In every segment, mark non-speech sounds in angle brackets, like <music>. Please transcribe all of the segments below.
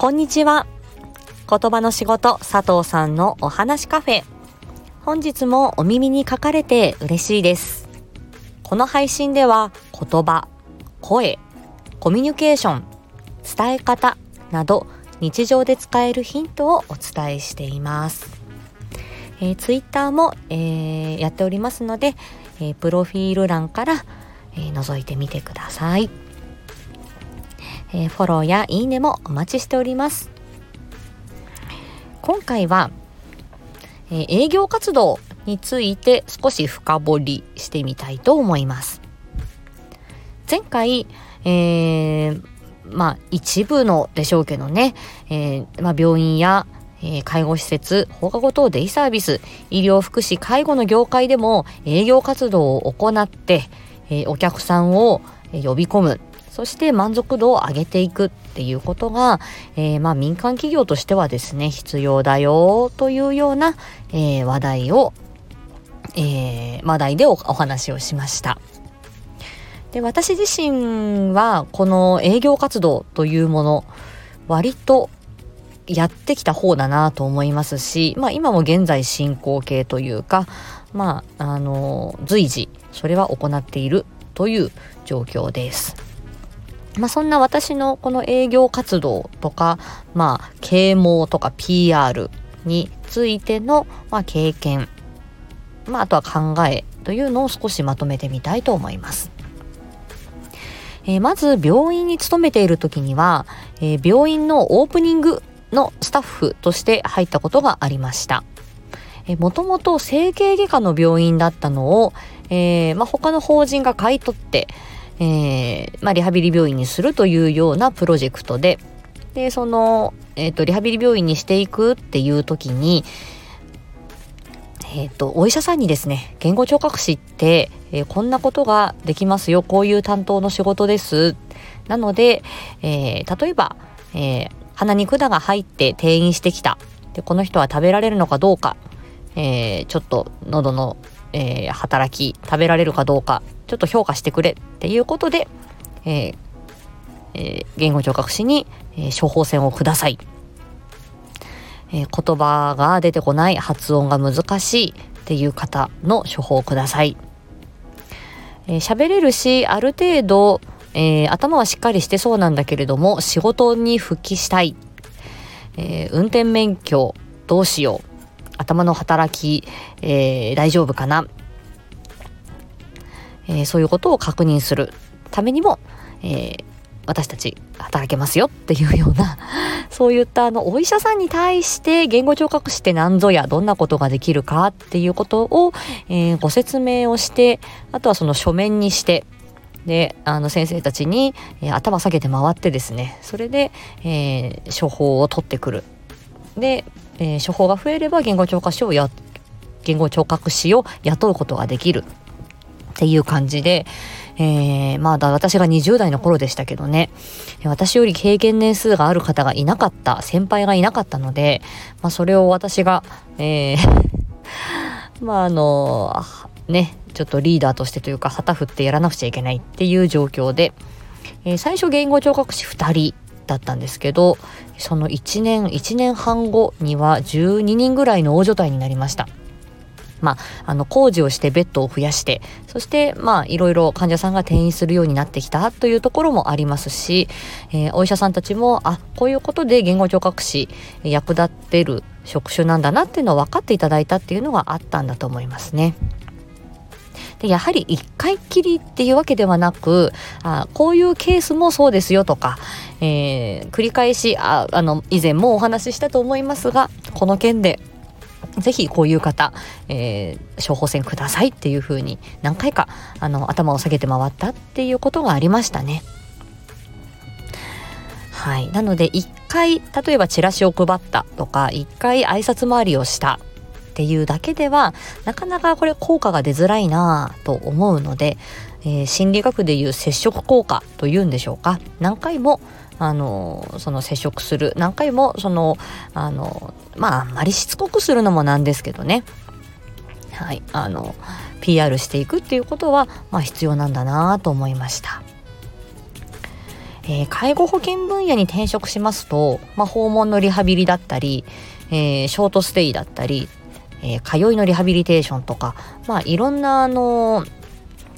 こんにちは。言葉の仕事佐藤さんのお話カフェ。本日もお耳に書かれて嬉しいです。この配信では言葉、声、コミュニケーション、伝え方など日常で使えるヒントをお伝えしています。えー、ツイッターも、えー、やっておりますので、えー、プロフィール欄から、えー、覗いてみてください。えー、フォローやいいねもお待ちしております。今回は、えー、営業活動について少し深掘りしてみたいと思います。前回、えー、まあ一部のでしょうけどね、えー、まあ、病院やえ介護施設、放課後等デイサービス、医療福祉、介護の業界でも営業活動を行って、えお客さんを呼び込む、そして満足度を上げていくっていうことが、えー、まあ民間企業としてはですね、必要だよというような、えー、話題を、えー、話題でお話をしました。で、私自身はこの営業活動というもの、割とやってきた方だなと思いますし、まあ今も現在進行形というか、まあ、あの、随時それは行っているという状況です。まあそんな私のこの営業活動とか、まあ啓蒙とか PR についての、まあ、経験、まああとは考えというのを少しまとめてみたいと思います。えー、まず病院に勤めている時には、えー、病院のオープニングのスタッフとして入ったことがありました。もともと整形外科の病院だったのを、えー、まあ、他の法人が買い取って、えー、まあ、リハビリ病院にするというようなプロジェクトで、で、その、えっ、ー、と、リハビリ病院にしていくっていう時に、えっ、と、お医者さんにですね、言語聴覚士って、えこんなことができますよ、こういう担当の仕事です。なので、え例えば、え鼻に管が入って転院してきた。で、この人は食べられるのかどうか、え、ちょっと喉の、えー、働き、食べられるかどうか、ちょっと評価してくれっていうことで、えーえー、言語聴覚士に、え処方箋をください。え言葉が出てこない、発音が難しいっていう方の処方をください。喋、えれるし、ある程度、えー、頭はしっかりしてそうなんだけれども、仕事に復帰したい。えー、運転免許どうしよう。頭の働き、えー、大丈夫かな。えそういうことを確認するためにも、え私たち働けますよっていうような、<laughs> そういったあの、お医者さんに対して言語聴覚士って何ぞや、どんなことができるかっていうことを、えご説明をして、あとはその書面にして、であの先生たちに、えー、頭下げて回ってですねそれで、えー、処方を取ってくる。で、え、処方が増えれば言語聴覚士をや言語聴覚士を雇うことができる。っていう感じで、えー、まだ私が20代の頃でしたけどね、私より経験年数がある方がいなかった、先輩がいなかったので、まあ、それを私が、えー <laughs> まああの、ね、ちょっとリーダーとしてというか旗振ってやらなくちゃいけないっていう状況で、えー、最初言語聴覚士2人だったんですけどその1年1年半後には12人ぐらいの大所帯になりました。まあ、あの工事をしてベッドを増やしてそしてまあいろいろ患者さんが転院するようになってきたというところもありますし、えー、お医者さんたちもあこういうことで言語聴覚士役立ってる職種なんだなっていうのを分かっていただいたっていうのがあったんだと思いますね。でやはり一回きりっていうわけではなくあこういうケースもそうですよとか、えー、繰り返しああの以前もお話ししたと思いますがこの件でぜひこういう方、えー、処方箋くださいっていうふうに何回かあの頭を下げて回ったっていうことがありましたね。はい。なので、一回、例えばチラシを配ったとか、一回挨拶回りをしたっていうだけではなかなかこれ効果が出づらいなぁと思うので、えー、心理学でいう接触効果というんでしょうか何回もあのその接触する何回もそのあのまああんまりしつこくするのもなんですけどねはいあの PR していくっていうことは、まあ、必要なんだなと思いました。えー、介護保険分野に転職しますと、まあ、訪問のリハビリだったり、えー、ショートステイだったり、えー、通いのリハビリテーションとか、まあ、いろんなあの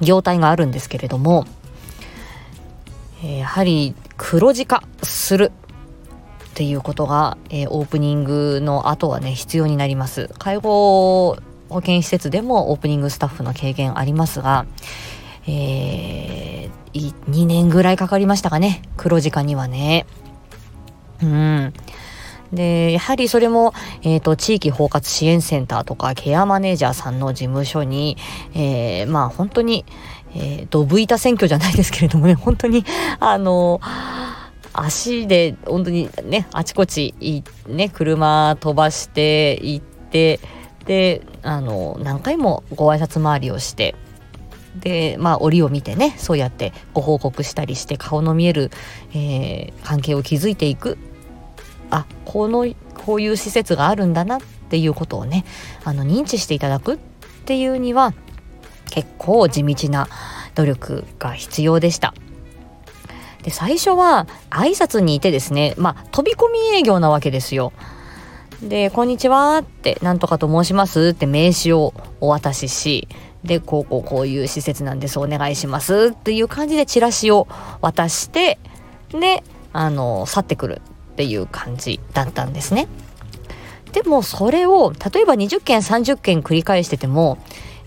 業態があるんですけれども、えやはり黒字化するっていうことが、えー、オープニングの後はね必要になります。介護保健施設でもオープニングスタッフの経験ありますが、えー、2年ぐらいかかりましたかね。黒字化にはね。うん。でやはりそれも、えーと、地域包括支援センターとかケアマネージャーさんの事務所に、えー、まあ本当に、えー、ドブ板選挙じゃないですけれどもね <laughs> 本当にあの足で本当にねあちこちね車飛ばして行ってであの何回もご挨拶回りをしてでまあ折を見てねそうやってご報告したりして顔の見える、えー、関係を築いていく。あこのこういう施設があるんだなっていうことをねあの認知していただくっていうには結構地道な努力が必要でした。で最初は挨拶にいてですねまあ飛び込み営業なわけですよ。で「こんにちは」って「なんとかと申します」って名刺をお渡ししでこうこうこういう施設なんですお願いしますっていう感じでチラシを渡してであの去ってくるっていう感じだったんですね。でもそれを例えば20件30件繰り返してても、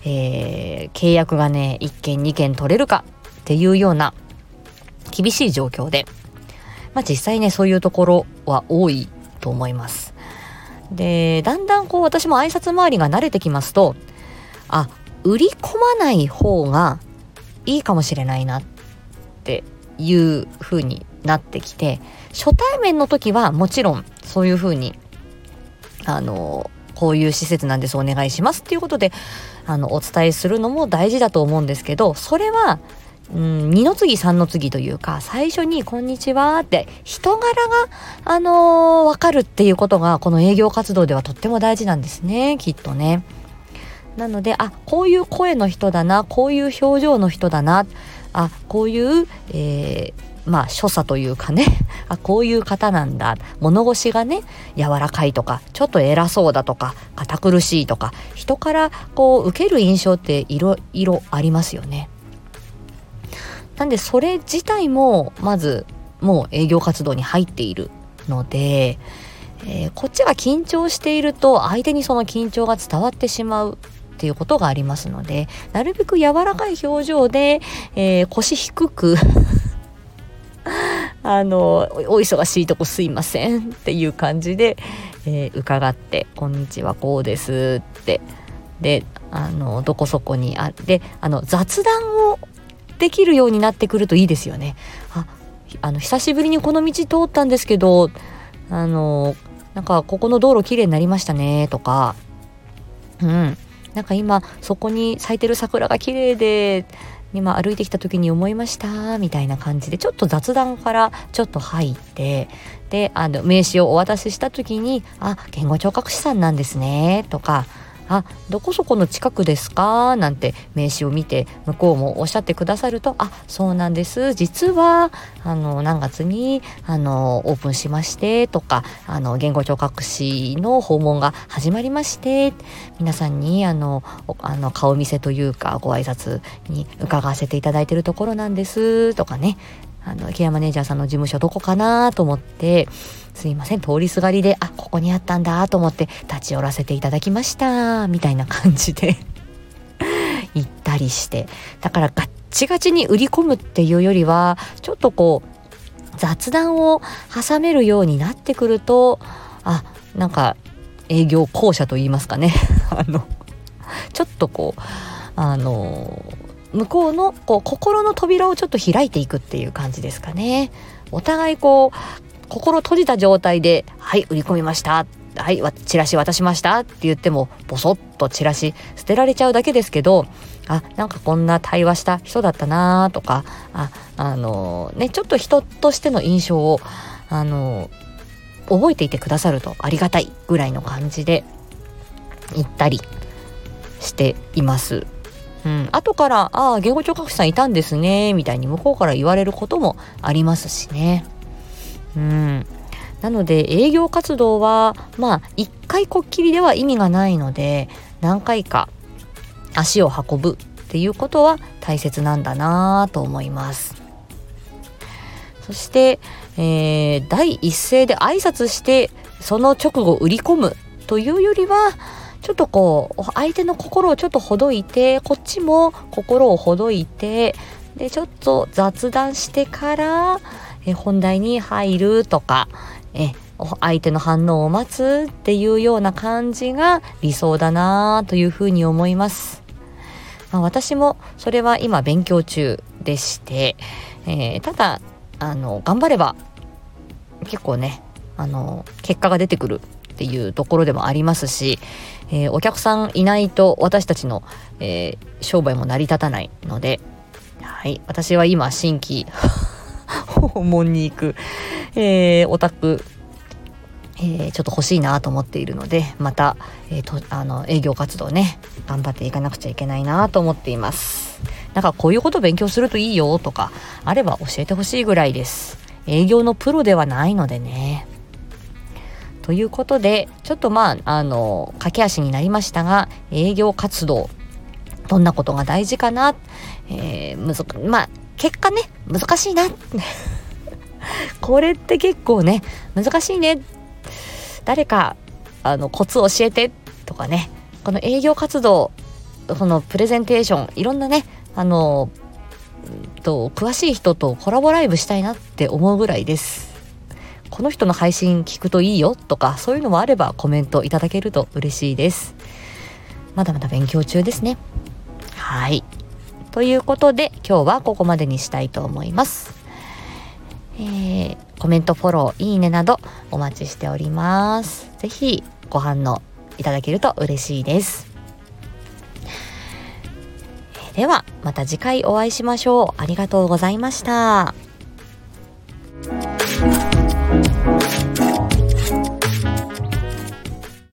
えー、契約がね1件2件取れるかっていうような厳しい状況で、まあ、実際ねそういうところは多いと思います。でだんだんこう私も挨拶回りが慣れてきますとあ売り込まない方がいいかもしれないなっていう風になってきて初対面の時はもちろんそういう風にあのこういう施設なんですお願いしますっていうことであのお伝えするのも大事だと思うんですけどそれはうん、二の次三の次というか最初に「こんにちは」って人柄が、あのー、分かるっていうことがこの営業活動ではとっても大事なんですねきっとね。なのであこういう声の人だなこういう表情の人だなあこういう、えー、まあ所作というかね <laughs> あこういう方なんだ物腰がね柔らかいとかちょっと偉そうだとか堅苦しいとか人からこう受ける印象っていろいろありますよね。なんでそれ自体もまずもう営業活動に入っているので、えー、こっちが緊張していると相手にその緊張が伝わってしまうっていうことがありますのでなるべく柔らかい表情で、えー、腰低く <laughs> あのお忙しいとこすいませんっていう感じで、えー、伺って「こんにちはこうです」って。であのどこそこにあってあの雑談をできるようになってくるといいですよね。ああの久しぶりにこの道通ったんですけどあのなんかここの道路きれいになりましたねとか。うん。なんか今そこに咲いてる桜が綺麗で今歩いてきた時に思いましたみたいな感じでちょっと雑談からちょっと入ってであの名刺をお渡しした時に「あ言語聴覚士さんなんですね」とかあどこそこの近くですか?」なんて名刺を見て向こうもおっしゃってくださると「あそうなんです。実はあの何月にあのオープンしまして」とかあの言語聴覚士の訪問が始まりまして皆さんにあのあの顔見せというかご挨拶に伺わせていただいているところなんです。とかね。あのケアマネージャーさんの事務所どこかなと思ってすいません通りすがりであここにあったんだと思って立ち寄らせていただきましたみたいな感じで <laughs> 行ったりして。だからガッチガチに売り込むっていうよりはちょっとこう雑談を挟めるようになってくるとあなんか営業公社と言いますかね。<laughs> あのちょっとこうあの向こうのこう心の扉をちょっと開いていくっていう感じですかね。お互いこう心閉じた状態で「はい売り込みました」はいチラシ渡しましたって言ってもボソッとチラシ捨てられちゃうだけですけどあなんかこんな対話した人だったなとかああのねちょっと人としての印象をあの覚えていてくださるとありがたいぐらいの感じで行ったりしています。うん、後から、ああ、言語聴覚士さんいたんですね、みたいに向こうから言われることもありますしね。うん。なので、営業活動は、まあ、一回こっきりでは意味がないので、何回か足を運ぶっていうことは大切なんだなと思います。そして、えー、第一声で挨拶してその直後売り込むというよりはちょっとこう相手の心をちょっとほどいてこっちも心をほどいてでちょっと雑談してからえ本題に入るとかえ相手の反応を待つっていうような感じが理想だなというふうに思います。まあ、私もそれは今勉強中でして、えー、ただあの頑張れば結構ねあの結果が出てくるっていうところでもありますし、えー、お客さんいないと私たちの、えー、商売も成り立たないので、はい、私は今新規 <laughs> 訪問に行く、えー、オタクえー、ちょっと欲しいなと思っているのでまた、えー、とあの営業活動ね頑張っていかなくちゃいけないなと思っています。なんかこういうこと勉強するといいよとかあれば教えてほしいぐらいです。営業のプロではないのでね。ということで、ちょっとまあ、あの、駆け足になりましたが、営業活動、どんなことが大事かな、えー、むずまあ、結果ね、難しいな。<laughs> これって結構ね、難しいね。誰か、あの、コツ教えてとかね、この営業活動、そのプレゼンテーション、いろんなね、あの、と詳しい人とコラボライブしたいなって思うぐらいです。この人の配信聞くといいよとかそういうのもあればコメントいただけると嬉しいです。まだまだ勉強中ですね。はい。ということで今日はここまでにしたいと思います。えー、コメントフォローいいねなどお待ちしております。是非ご反応いただけると嬉しいです。ではまた次回お会いしましょう。ありがとうございました。